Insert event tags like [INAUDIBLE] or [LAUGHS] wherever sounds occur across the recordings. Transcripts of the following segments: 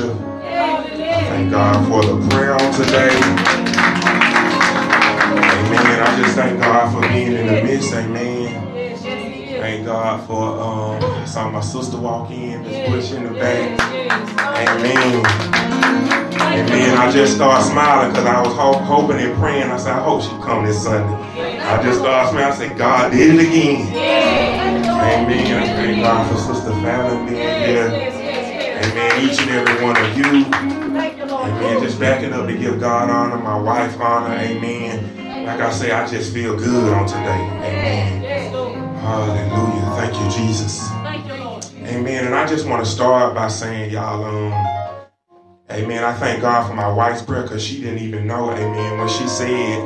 worship. I thank God for the prayer on today. Amen. I just thank God for being in the midst. Amen. Thank God for um saw my sister walk in, Miss Bush in the back. Amen. Amen. I just started smiling because I was ho- hoping and praying. I said, I hope she come this Sunday. I just started smiling. I said, God did it again. Amen. I thank God for Sister Fallon being here. Amen. Each and every one of you. Amen. Just backing up to give God honor, my wife honor. Amen. Like I say, I just feel good on today. Amen. Hallelujah. Thank you, Jesus. Amen. And I just want to start by saying, y'all, um, Amen. I thank God for my wife's prayer because she didn't even know, amen, when she said,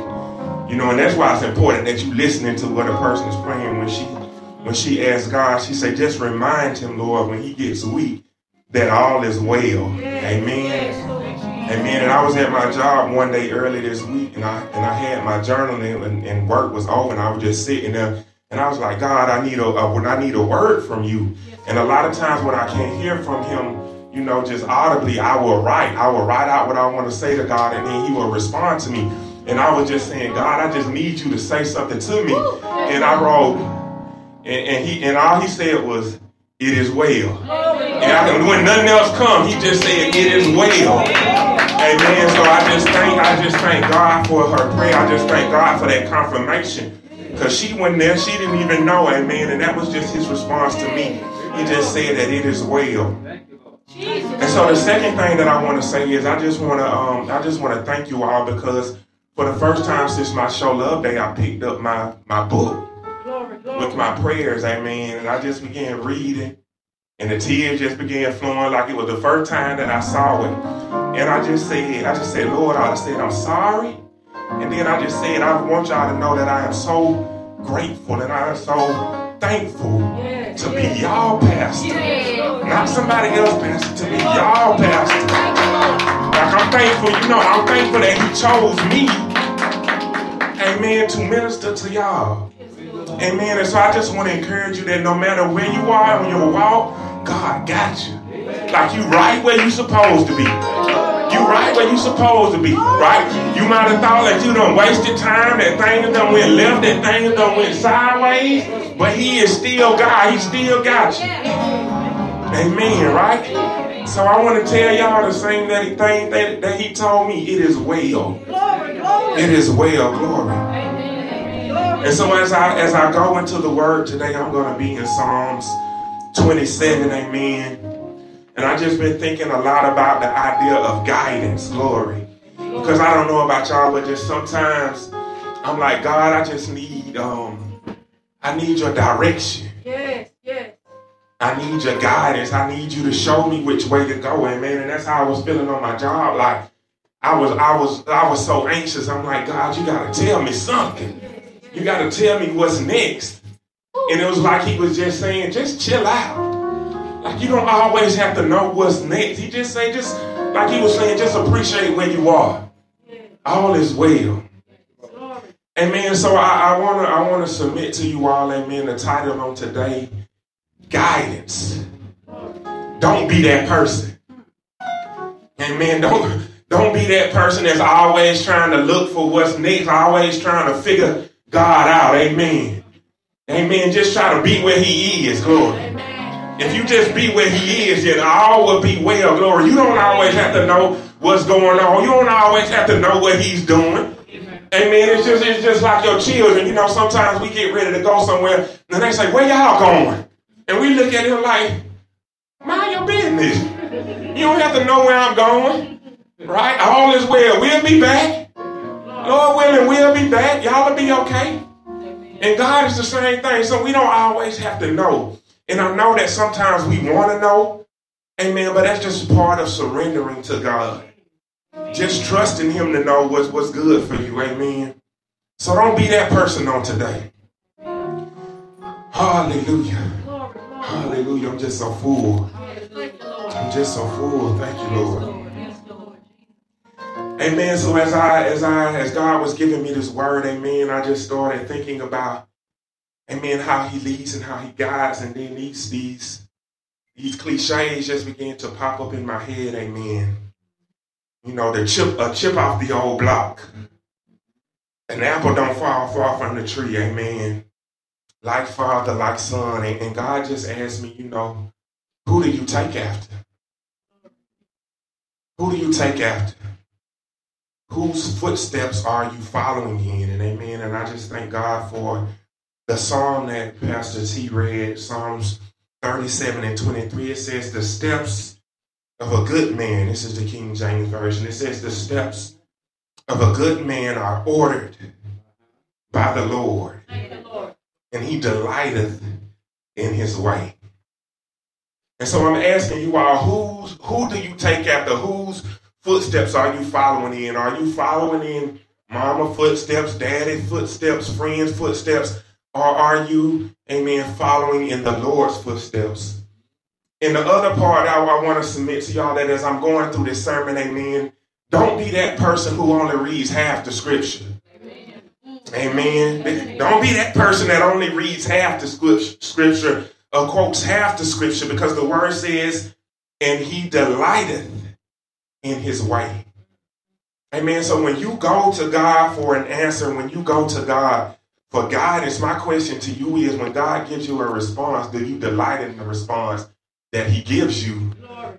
you know, and that's why it's important that you listening to what a person is praying when she when she asks God, she said, just remind him, Lord, when he gets weak, that all is well. Amen. Amen. And I was at my job one day early this week, and I and I had my journal and, and work was over, and I was just sitting there, and I was like, God, I need a, a when I need a word from you. And a lot of times when I can't hear from Him, you know, just audibly, I will write. I will write out what I want to say to God, and then He will respond to me. And I was just saying, God, I just need you to say something to me. And I wrote, and, and he and all he said was, "It is well." And when nothing else comes, he just said, "It is well." Amen. So I just thank, I just thank God for her prayer. I just thank God for that confirmation. Because she went there, she didn't even know, amen. And that was just his response to me. He just said that it is well. And so the second thing that I want to say is I just want to um I just want to thank you all because for the first time since my show Love Day, I picked up my my book with my prayers, amen. And I just began reading and the tears just began flowing like it was the first time that I saw it. And I just said, I just said, Lord, I said, I'm sorry. And then I just said, I want y'all to know that I am so grateful and I am so thankful to be y'all pastor. Not somebody else pastor, to be y'all pastor. Like I'm thankful, you know, I'm thankful that he chose me, amen, to minister to y'all. Amen. And so I just want to encourage you that no matter where you are on your walk, God got you. Like you right where you supposed to be. You right where you supposed to be, right? You might have thought that you done wasted time, that thing done went left, that thing done went sideways, but he is still God. He still got you. Amen, right? So I want to tell y'all the same that he, thing that, that he told me. It is well. It is well, glory. And so as I as I go into the word today, I'm going to be in Psalms 27, amen. And I just been thinking a lot about the idea of guidance, glory. Because I don't know about y'all, but just sometimes I'm like, God, I just need um I need your direction. Yes, yes. I need your guidance. I need you to show me which way to go, amen. And that's how I was feeling on my job. Like I was I was I was so anxious. I'm like, God, you gotta tell me something. You gotta tell me what's next. And it was like he was just saying, just chill out. Like you don't always have to know what's next. He just say, just like he was saying, just appreciate where you are. All is well. Amen. So I, I wanna I wanna submit to you all, amen, the title on today, guidance. Don't be that person. Amen. Don't don't be that person that's always trying to look for what's next, always trying to figure God out. Amen. Amen. Just try to be where He is, glory. If you just be where He is, then all will be well, glory. You don't always have to know what's going on. You don't always have to know what He's doing. Amen. It's just it's just like your children. You know, sometimes we get ready to go somewhere, and they say, "Where y'all going?" And we look at them like, "Mind your business. You don't have to know where I'm going, right? All is well. We'll be back. Lord willing, we'll be back. Y'all will be okay." And God is the same thing. So we don't always have to know. And I know that sometimes we want to know. Amen. But that's just part of surrendering to God. Just trusting Him to know what's, what's good for you. Amen. So don't be that person on today. Hallelujah. Hallelujah. I'm just so full. I'm just so full. Thank you, Lord. Amen. So as I as I as God was giving me this word, amen, I just started thinking about, amen, how he leads and how he guides, and then these these these cliches just began to pop up in my head, amen. You know, the chip a chip off the old block. An apple don't fall far from the tree, amen. Like father, like son. And, and God just asked me, you know, who do you take after? Who do you take after? Whose footsteps are you following in? And amen. And I just thank God for the psalm that Pastor T read, Psalms 37 and 23. It says, The steps of a good man, this is the King James Version. It says, The steps of a good man are ordered by the Lord, and he delighteth in his way. And so I'm asking you all, who's, who do you take after? Whose footsteps are you following in? Are you following in mama footsteps, daddy footsteps, friends footsteps? Or are you, amen, following in the Lord's footsteps? And the other part I, I want to submit to y'all that as I'm going through this sermon, amen, don't be that person who only reads half the scripture. Amen. amen. Don't be that person that only reads half the scripture or quotes half the scripture because the word says, and he delighteth in his way. Amen. So when you go to God for an answer, when you go to God for guidance, my question to you is when God gives you a response, do you delight in the response that he gives you?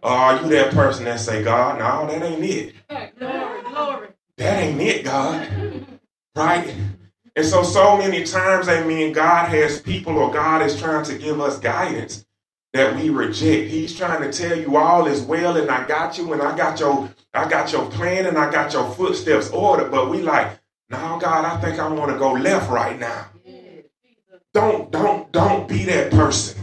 Or are you that person that say, God, no, that ain't it. Glory, glory. That ain't it, God. Right? And so, so many times, I mean, God has people or God is trying to give us guidance that we reject. He's trying to tell you all is well and I got you and I got your I got your plan and I got your footsteps ordered. But we like, no, God, I think I want to go left right now. Don't, don't, don't be that person.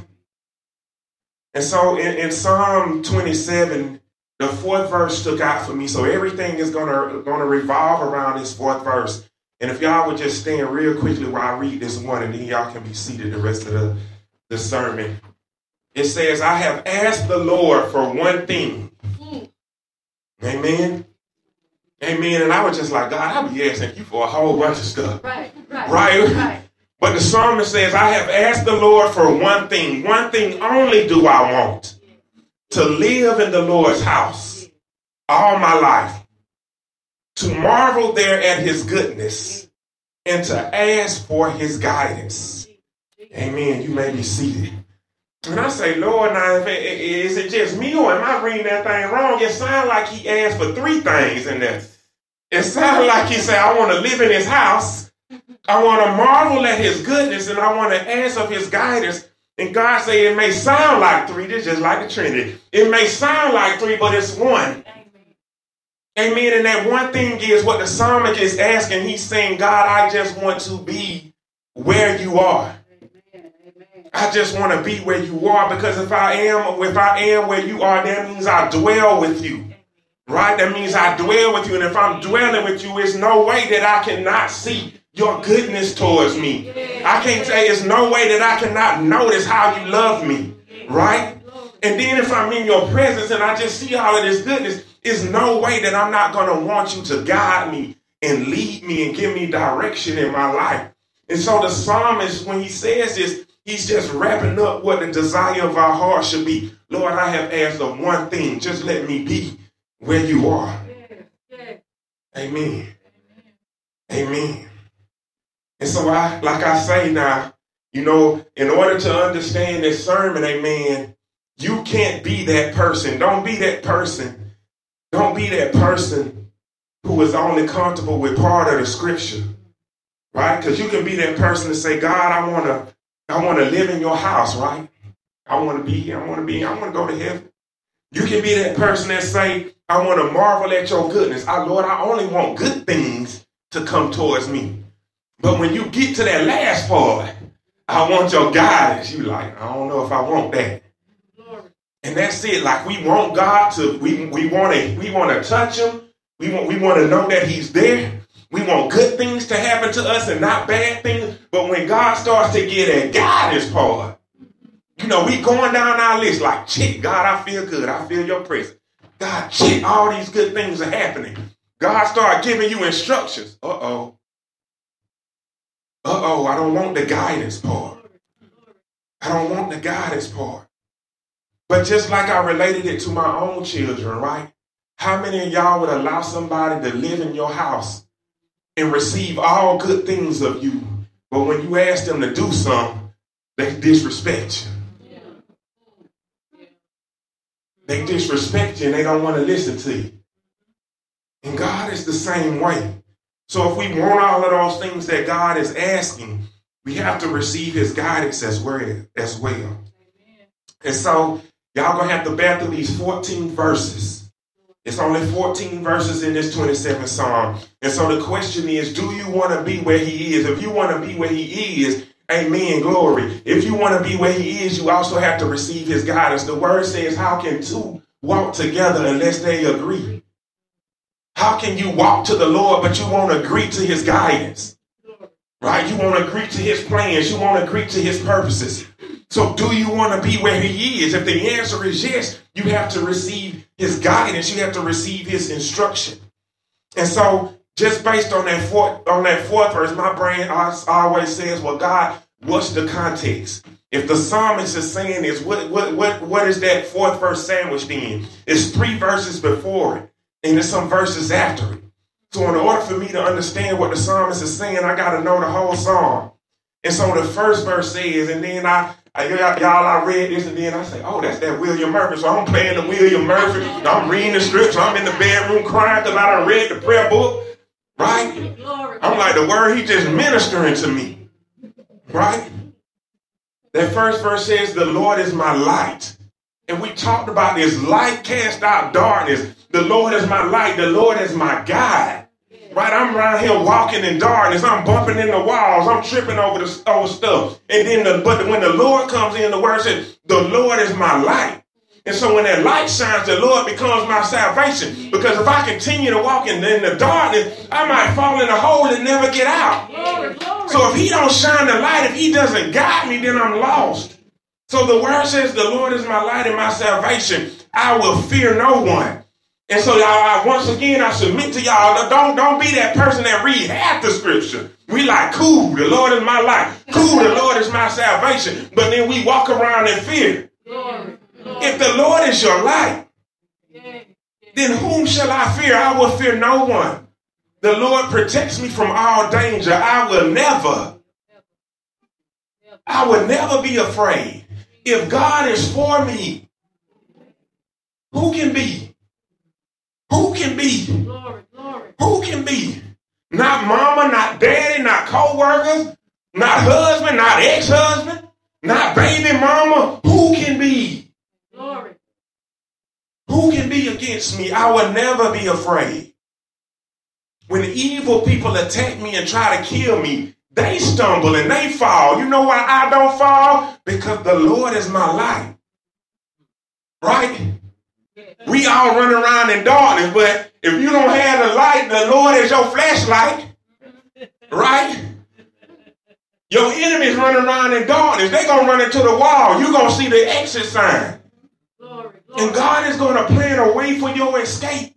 And so in, in Psalm 27, the fourth verse stuck out for me. So everything is gonna gonna revolve around this fourth verse. And if y'all would just stand real quickly while I read this one, and then y'all can be seated the rest of the, the sermon. It says, I have asked the Lord for one thing. Hmm. Amen. Amen. And I was just like, God, I'll be asking you for a whole bunch of stuff. Right, right, right. right. But the psalmist says, I have asked the Lord for one thing. One thing only do I want to live in the Lord's house all my life, to marvel there at his goodness, and to ask for his guidance. Amen. You may be seated. And I say, Lord, now, is it just me or am I reading that thing wrong? It sounds like he asked for three things in there. It sounds [LAUGHS] like he said, I want to live in his house. I want to marvel at his goodness and I want to ask of his guidance. And God say it may sound like three, this just like the Trinity. It may sound like three, but it's one. Amen. And that one thing is what the psalmist is asking. He's saying, God, I just want to be where you are. I just want to be where you are because if I am, if I am where you are, that means I dwell with you. Right? That means I dwell with you. And if I'm dwelling with you, it's no way that I cannot see your goodness towards me. I can't say it's no way that I cannot notice how you love me. Right? And then if I'm in your presence and I just see all of this goodness, it's no way that I'm not going to want you to guide me and lead me and give me direction in my life. And so the psalmist, when he says this, he's just wrapping up what the desire of our heart should be. Lord, I have asked of one thing. Just let me be where you are. Amen. Amen. And so I, like I say now, you know, in order to understand this sermon, amen, you can't be that person. Don't be that person don't be that person who is only comfortable with part of the scripture. Right? Because you can be that person to say, God, I want to I want to live in your house, right? I want to be, here. I want to be, I want to go to heaven. You can be that person that say, I want to marvel at your goodness. I, Lord, I only want good things to come towards me. But when you get to that last part, I want your guidance. You like, I don't know if I want that. And that's it. Like we want God to, we, we want to, we want to touch him. We want, we want to know that he's there. We want good things to happen to us and not bad things. But when God starts to get a guidance part, you know, we going down our list like, check, God, I feel good. I feel your presence. God, check, all these good things are happening. God start giving you instructions. Uh-oh. Uh-oh, I don't want the guidance part. I don't want the guidance part. But just like I related it to my own children, right? How many of y'all would allow somebody to live in your house and receive all good things of you, but when you ask them to do something, they disrespect you? They disrespect you and they don't want to listen to you. And God is the same way. So if we want all of those things that God is asking, we have to receive his guidance as well. As well. And so y'all gonna have to through these 14 verses. It's only 14 verses in this 27th Psalm. And so the question is, do you want to be where he is? If you want to be where he is, amen, glory. If you want to be where he is, you also have to receive his guidance. The word says, how can two walk together unless they agree? How can you walk to the Lord, but you won't agree to his guidance? Right? You won't agree to his plans. You won't agree to his purposes. So, do you want to be where he is? If the answer is yes, you have to receive his guidance. You have to receive his instruction. And so, just based on that fourth on that fourth verse, my brain always says, "Well, God, what's the context?" If the psalmist is saying is what what what what is that fourth verse sandwiched in? It's three verses before it and there's some verses after it. So in order for me to understand what the psalmist is saying, I got to know the whole psalm. And so the first verse says, and then I, I y'all, I read this, and then I say, oh, that's that William Murphy. So I'm playing the William Murphy. I'm reading the scripture. I'm in the bedroom crying because I done read the prayer book. Right? I'm like, the word he just ministering to me. Right? That first verse says, the Lord is my light. And we talked about this light cast out darkness. The Lord is my light. The Lord is my guide. Right? I'm around here walking in darkness. I'm bumping in the walls. I'm tripping over the over stuff. And then the but when the Lord comes in, the word says, the Lord is my light. And so when that light shines, the Lord becomes my salvation. Because if I continue to walk in, in the darkness, I might fall in a hole and never get out. Glory, glory. So if he don't shine the light, if he doesn't guide me, then I'm lost. So the word says, The Lord is my light and my salvation. I will fear no one. And so y'all, I, once again, I submit to y'all, don't, don't be that person that read half the scripture. We like, cool, the Lord is my life. Cool, the Lord is my salvation. But then we walk around in fear. If the Lord is your light, then whom shall I fear? I will fear no one. The Lord protects me from all danger. I will never, I will never be afraid. If God is for me, who can be? Who can be? Glory, glory. Who can be? Not mama, not daddy, not co-workers, not husband, not ex-husband, not baby mama. Who can be? Glory. Who can be against me? I will never be afraid. When evil people attack me and try to kill me, they stumble and they fall. You know why I don't fall? Because the Lord is my light. Right? We all run around in darkness, but if you don't have the light, the Lord is your flashlight. Right? Your enemies running around in darkness. They're going to run into the wall. You're going to see the exit sign. Glory, glory. And God is going to plan a way for your escape.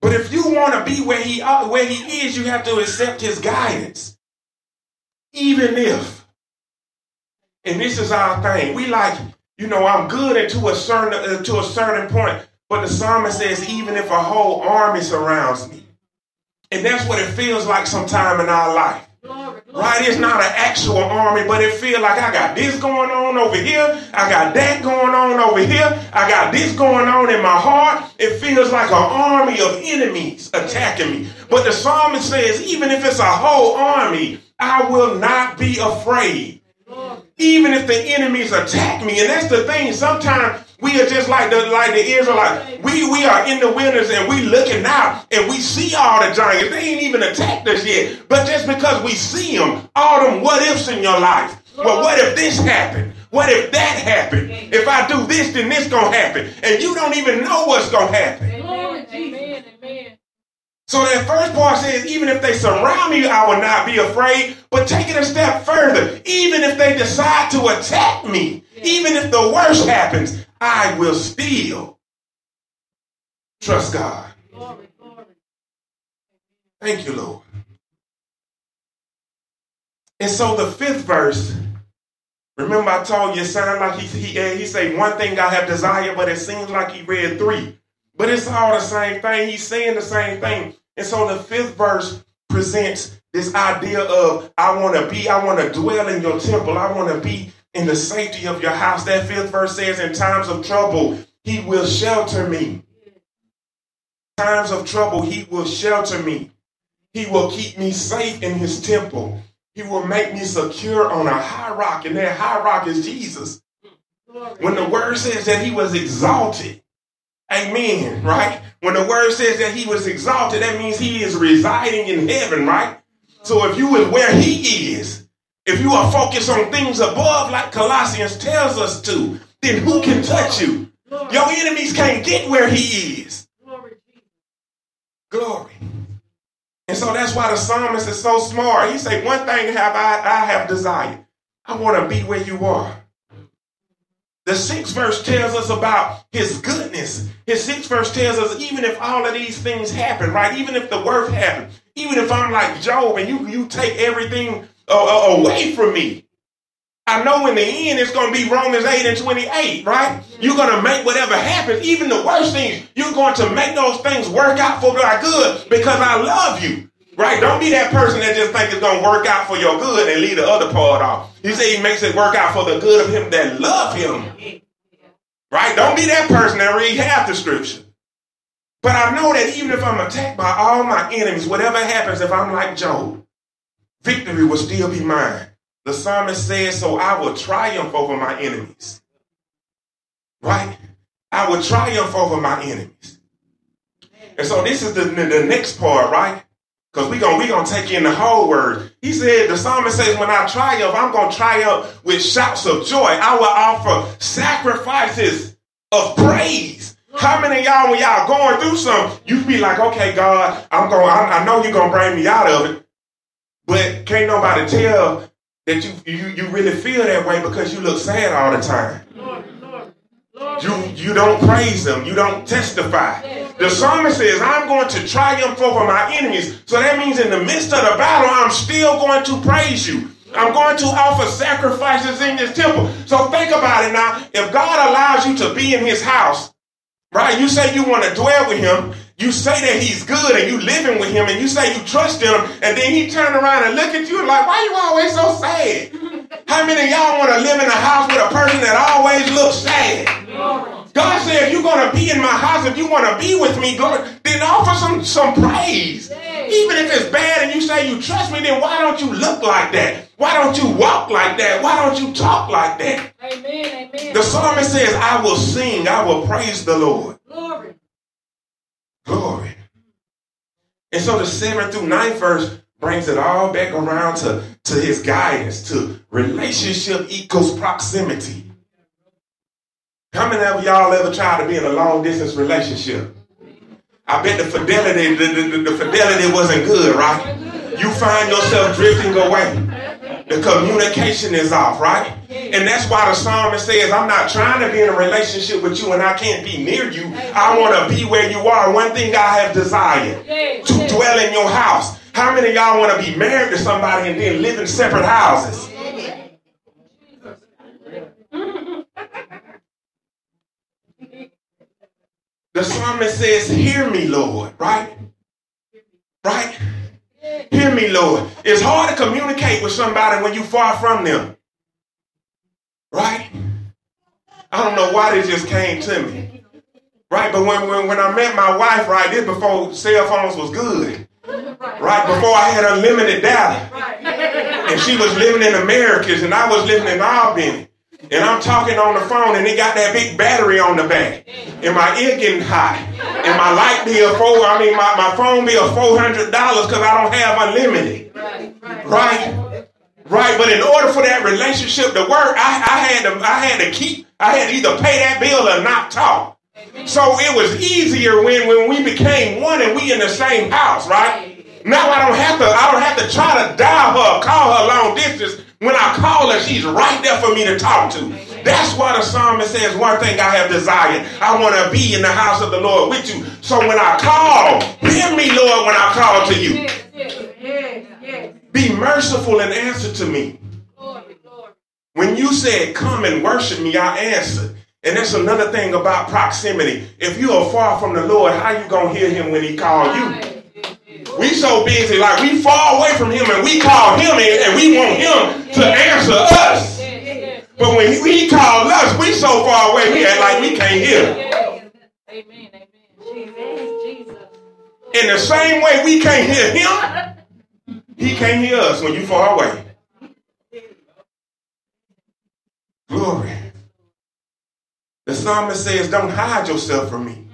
But if you want to be where he uh, where he is, you have to accept his guidance. Even if, and this is our thing, we like, you know, I'm good until a certain uh, to a certain point. But the psalmist says, even if a whole army surrounds me, and that's what it feels like sometime in our life. Right? It's not an actual army, but it feels like I got this going on over here. I got that going on over here. I got this going on in my heart. It feels like an army of enemies attacking me. But the psalmist says, even if it's a whole army, I will not be afraid. Even if the enemies attack me. And that's the thing. Sometimes we are just like the like the Israelites. We we are in the wilderness and we looking out and we see all the giants. They ain't even attacked us yet. But just because we see them, all them what ifs in your life. Well, what if this happened? What if that happened? If I do this, then this gonna happen. And you don't even know what's gonna happen. So that first part says, even if they surround me, I will not be afraid. But take it a step further, even if they decide to attack me, even if the worst happens, I will still trust God. Glory, glory. Thank you, Lord. And so the fifth verse Remember, I told you it sounded like he he he say one thing I have desired, but it seems like he read three. But it's all the same thing. He's saying the same thing. And so the fifth verse presents this idea of I want to be, I want to dwell in your temple, I want to be in the safety of your house. That fifth verse says, in times of trouble, he will shelter me. Times of trouble, he will shelter me. He will keep me safe in his temple. He will make me secure on a high rock, and that high rock is Jesus. When the word says that he was exalted, amen, right? When the word says that he was exalted, that means he is residing in heaven, right? So if you is where he is, if you are focused on things above, like Colossians tells us to, then who can touch you? Your enemies can't get where he is. Glory. And so that's why the psalmist is so smart. He said, One thing have I, I have desired. I want to be where you are. The sixth verse tells us about his goodness. His sixth verse tells us even if all of these things happen, right? Even if the worst happen, even if I'm like Job and you you take everything uh, uh away from me, I know in the end it's going to be Romans 8 and 28, right? You're going to make whatever happens, even the worst things, you're going to make those things work out for my good because I love you. Right? Don't be that person that just think it's going to work out for your good and leave the other part off. He said he makes it work out for the good of him that love him. Right? Don't be that person that read half the scripture. But I know that even if I'm attacked by all my enemies, whatever happens, if I'm like Job, victory will still be mine. The psalmist says, So I will triumph over my enemies. Right? I will triumph over my enemies. And so this is the, the next part, right? Because we're going we gonna take in the whole word. He said, the psalmist says, when I triumph, I'm going to triumph with shouts of joy. I will offer sacrifices of praise. How many of y'all, when y'all going through something, you be like, okay, God, I'm going, I, I know you're going to bring me out of it. But can't nobody tell that you, you, you really feel that way because you look sad all the time. You, you don't praise them. You don't testify. The psalmist says, I'm going to triumph over my enemies. So that means in the midst of the battle, I'm still going to praise you. I'm going to offer sacrifices in this temple. So think about it now. If God allows you to be in his house, right? You say you want to dwell with him. You say that he's good and you living with him and you say you trust him and then he turn around and look at you and like, why are you always so sad? [LAUGHS] How many of y'all want to live in a house with a person that always looks sad? God said, if you're going to be in my house, if you want to be with me, go, then offer some, some praise. Even if it's bad and you say you trust me, then why don't you look like that? Why don't you walk like that? Why don't you talk like that? Amen, amen. The psalmist says, I will sing, I will praise the Lord. Glory. Glory. And so the seventh through ninth verse brings it all back around to, to his guidance, to relationship equals proximity. How many of y'all ever tried to be in a long distance relationship? I bet the fidelity, the, the, the fidelity wasn't good, right? You find yourself drifting away. The communication is off, right? And that's why the psalmist says, I'm not trying to be in a relationship with you and I can't be near you. I want to be where you are. One thing I have desired to dwell in your house. How many y'all want to be married to somebody and then live in separate houses? The psalmist says, Hear me, Lord, right? Right? Hear me, Lord. It's hard to communicate with somebody when you're far from them. Right? I don't know why this just came to me. Right? But when, when, when I met my wife, right, this before cell phones was good. Right? Before I had unlimited data. And she was living in Americus and I was living in Albany. And I'm talking on the phone and it got that big battery on the back. And my ear getting hot. And my light bill four, I mean my, my phone bill four hundred dollars because I don't have unlimited. Right? Right. But in order for that relationship to work, I, I had to I had to keep I had to either pay that bill or not talk. So it was easier when, when we became one and we in the same house, right? Now I don't have to I don't have to try to dial her, call her long distance when I call her, she's right there for me to talk to. That's why the psalmist says, One thing I have desired. I want to be in the house of the Lord with you. So when I call, hear me, Lord, when I call to you. Be merciful and answer to me. When you said, Come and worship me, I answered. And that's another thing about proximity. If you are far from the Lord, how you gonna hear him when he calls you? We so busy, like we far away from him and we call him in and we want him to answer us. But when he called us, we so far away, we act like we can't hear. Amen. Amen. Jesus. In the same way we can't hear him, he can't hear us when you far away. Glory. The psalmist says, Don't hide yourself from me.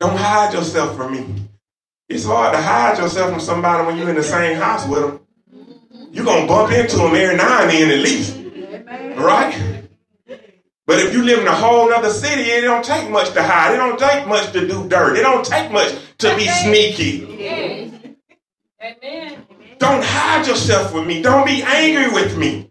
Don't hide yourself from me. It's hard to hide yourself from somebody when you're in the same house with them. You're going to bump into them every now and then at least. Right? But if you live in a whole other city, it don't take much to hide. It don't take much to do dirt. It don't take much to be sneaky. Amen. Don't hide yourself with me. Don't be angry with me.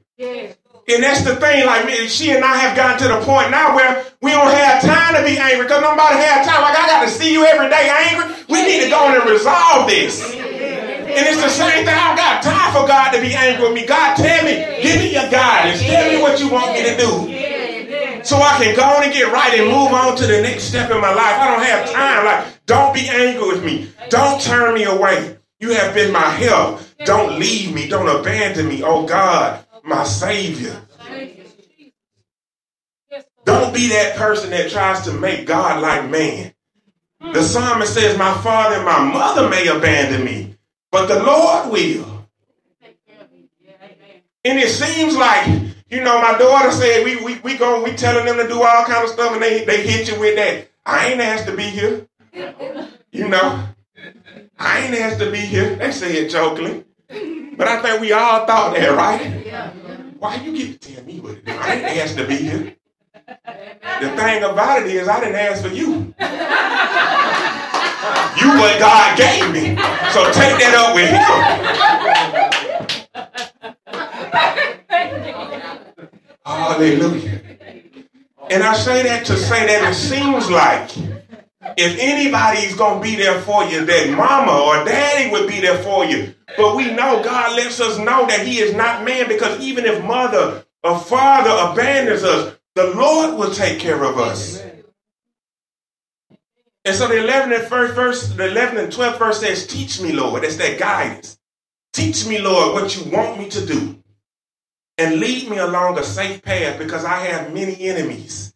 And that's the thing, like me, she and I have gotten to the point now where we don't have time to be angry because nobody has time. Like I got to see you every day angry. We need to go and resolve this. And it's the same thing. I don't got time for God to be angry with me. God, tell me, give me your guidance. Tell me what you want me to do. So I can go on and get right and move on to the next step in my life. I don't have time. Like, don't be angry with me. Don't turn me away. You have been my help. Don't leave me. Don't abandon me. Oh God my Savior. Don't be that person that tries to make God like man. The psalmist says, My father and my mother may abandon me, but the Lord will. And it seems like, you know, my daughter said we we we go, we telling them to do all kind of stuff, and they they hit you with that. I ain't asked to be here. You know. I ain't asked to be here. They say it jokingly. But I think we all thought that, right? Yeah. Why you get to tell me what to do? I didn't ask to be here. The thing about it is, I didn't ask for you. You what God gave me. So take that up with him. Hallelujah. And I say that to say that it seems like if anybody's going to be there for you, that mama or daddy would be there for you. But we know God lets us know that He is not man because even if mother or father abandons us, the Lord will take care of us. And so the 11th and first verse, the 11th and 12th verse says, Teach me, Lord. That's that guidance. Teach me, Lord, what you want me to do. And lead me along a safe path because I have many enemies.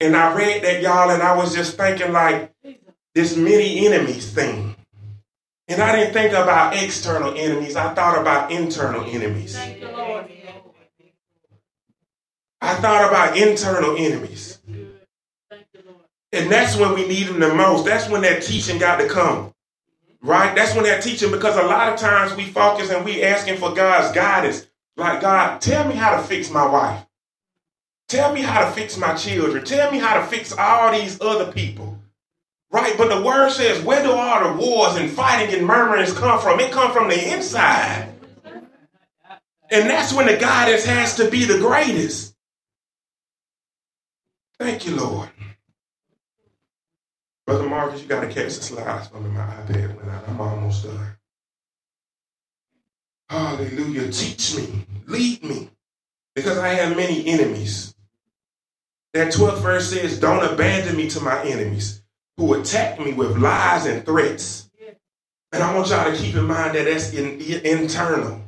And I read that, y'all, and I was just thinking, like, this many enemies thing. And I didn't think about external enemies, I thought about internal enemies. I thought about internal enemies. And that's when we need them the most. That's when that teaching got to come. Right? That's when that teaching, because a lot of times we focus and we asking for God's guidance. Like, God, tell me how to fix my wife. Tell me how to fix my children. Tell me how to fix all these other people. Right? But the word says, where do all the wars and fighting and murmurings come from? It come from the inside. And that's when the guidance has to be the greatest. Thank you, Lord. Brother Marcus, you got to catch the slides from my iPad when I'm almost done. Hallelujah. Teach me, lead me, because I have many enemies. That 12th verse says, Don't abandon me to my enemies who attack me with lies and threats. And I want y'all to keep in mind that that's in, in, internal.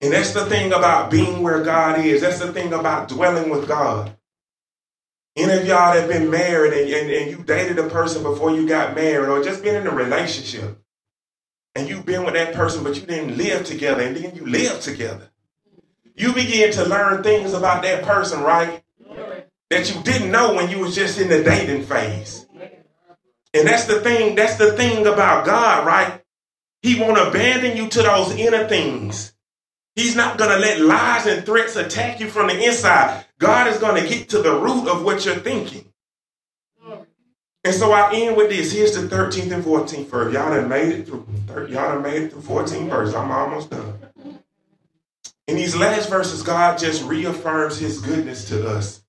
And that's the thing about being where God is. That's the thing about dwelling with God. Any of y'all that have been married and, and, and you dated a person before you got married or just been in a relationship and you've been with that person but you didn't live together and then you live together. You begin to learn things about that person, right? That you didn't know when you was just in the dating phase. And that's the thing, that's the thing about God, right? He won't abandon you to those inner things. He's not going to let lies and threats attack you from the inside. God is going to get to the root of what you're thinking. And so I end with this. Here's the 13th and 14th verse. Y'all done made it through. Y'all done made it through 14 verses. I'm almost done. In these last verses, God just reaffirms his goodness to us.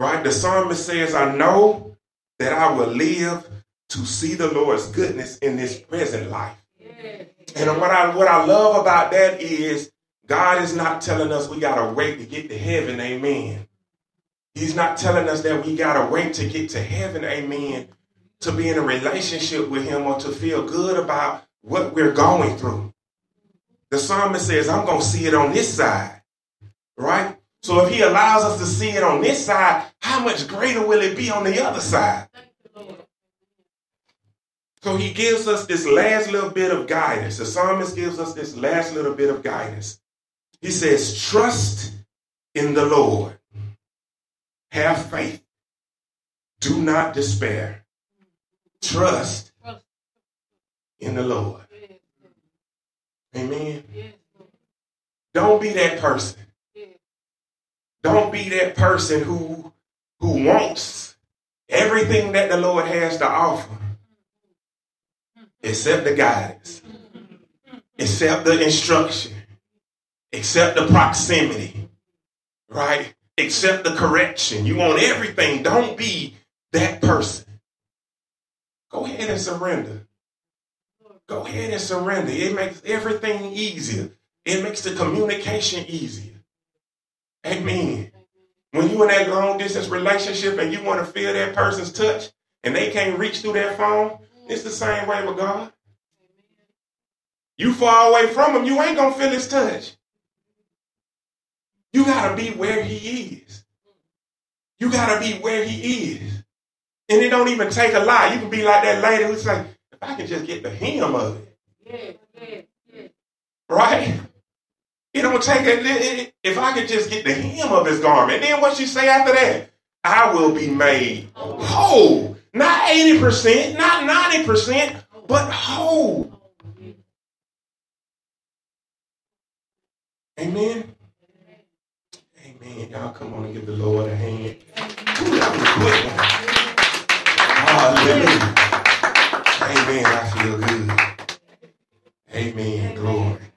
Right? The psalmist says, I know that I will live to see the Lord's goodness in this present life. And what I what I love about that is God is not telling us we gotta wait to get to heaven, amen. He's not telling us that we gotta wait to get to heaven, amen, to be in a relationship with him or to feel good about what we're going through. The psalmist says, I'm gonna see it on this side. Right? So if he allows us to see it on this side, how much greater will it be on the other side? So he gives us this last little bit of guidance. The psalmist gives us this last little bit of guidance. He says, Trust in the Lord, have faith, do not despair. Trust in the Lord. Amen. Don't be that person. Don't be that person who who wants everything that the Lord has to offer Accept the guidance, accept the instruction, accept the proximity, right? Accept the correction. You want everything. Don't be that person. Go ahead and surrender. Go ahead and surrender. It makes everything easier. It makes the communication easier. Amen. When you in that long distance relationship and you want to feel that person's touch and they can't reach through that phone, it's the same way with God. You far away from him, you ain't gonna feel his touch. You gotta be where he is. You gotta be where he is. And it don't even take a lot. You can be like that lady who's like, if I can just get the hem of it. Yeah, yeah, yeah. Right? It don't take a if I could just get the hem of his garment. Then what she say after that? I will be made whole. Not 80%, not 90%, but whole. Amen. Amen. Y'all come on and give the Lord a hand. Ooh, that was quick. Hallelujah. Amen. I feel good. Amen. Glory.